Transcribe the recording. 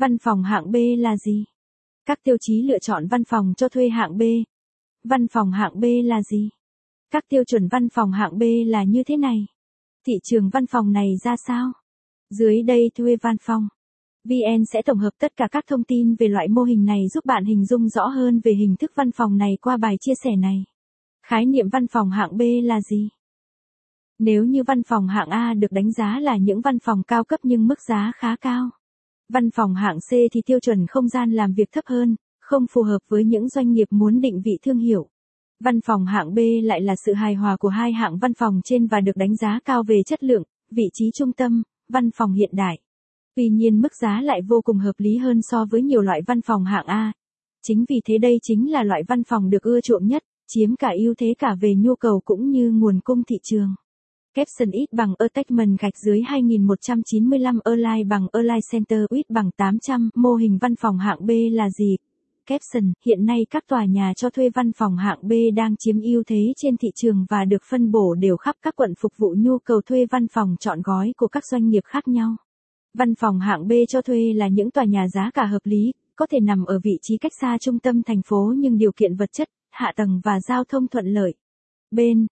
Văn phòng hạng B là gì? Các tiêu chí lựa chọn văn phòng cho thuê hạng B. Văn phòng hạng B là gì? Các tiêu chuẩn văn phòng hạng B là như thế này. Thị trường văn phòng này ra sao? Dưới đây thuê văn phòng. VN sẽ tổng hợp tất cả các thông tin về loại mô hình này giúp bạn hình dung rõ hơn về hình thức văn phòng này qua bài chia sẻ này. Khái niệm văn phòng hạng B là gì? Nếu như văn phòng hạng A được đánh giá là những văn phòng cao cấp nhưng mức giá khá cao. Văn phòng hạng C thì tiêu chuẩn không gian làm việc thấp hơn, không phù hợp với những doanh nghiệp muốn định vị thương hiệu. Văn phòng hạng B lại là sự hài hòa của hai hạng văn phòng trên và được đánh giá cao về chất lượng, vị trí trung tâm, văn phòng hiện đại. Tuy nhiên mức giá lại vô cùng hợp lý hơn so với nhiều loại văn phòng hạng A. Chính vì thế đây chính là loại văn phòng được ưa chuộng nhất, chiếm cả ưu thế cả về nhu cầu cũng như nguồn cung thị trường. Caption ít bằng Attachment gạch dưới 2195 Align bằng Align Center ít bằng 800 mô hình văn phòng hạng B là gì? Caption, hiện nay các tòa nhà cho thuê văn phòng hạng B đang chiếm ưu thế trên thị trường và được phân bổ đều khắp các quận phục vụ nhu cầu thuê văn phòng chọn gói của các doanh nghiệp khác nhau. Văn phòng hạng B cho thuê là những tòa nhà giá cả hợp lý, có thể nằm ở vị trí cách xa trung tâm thành phố nhưng điều kiện vật chất, hạ tầng và giao thông thuận lợi. Bên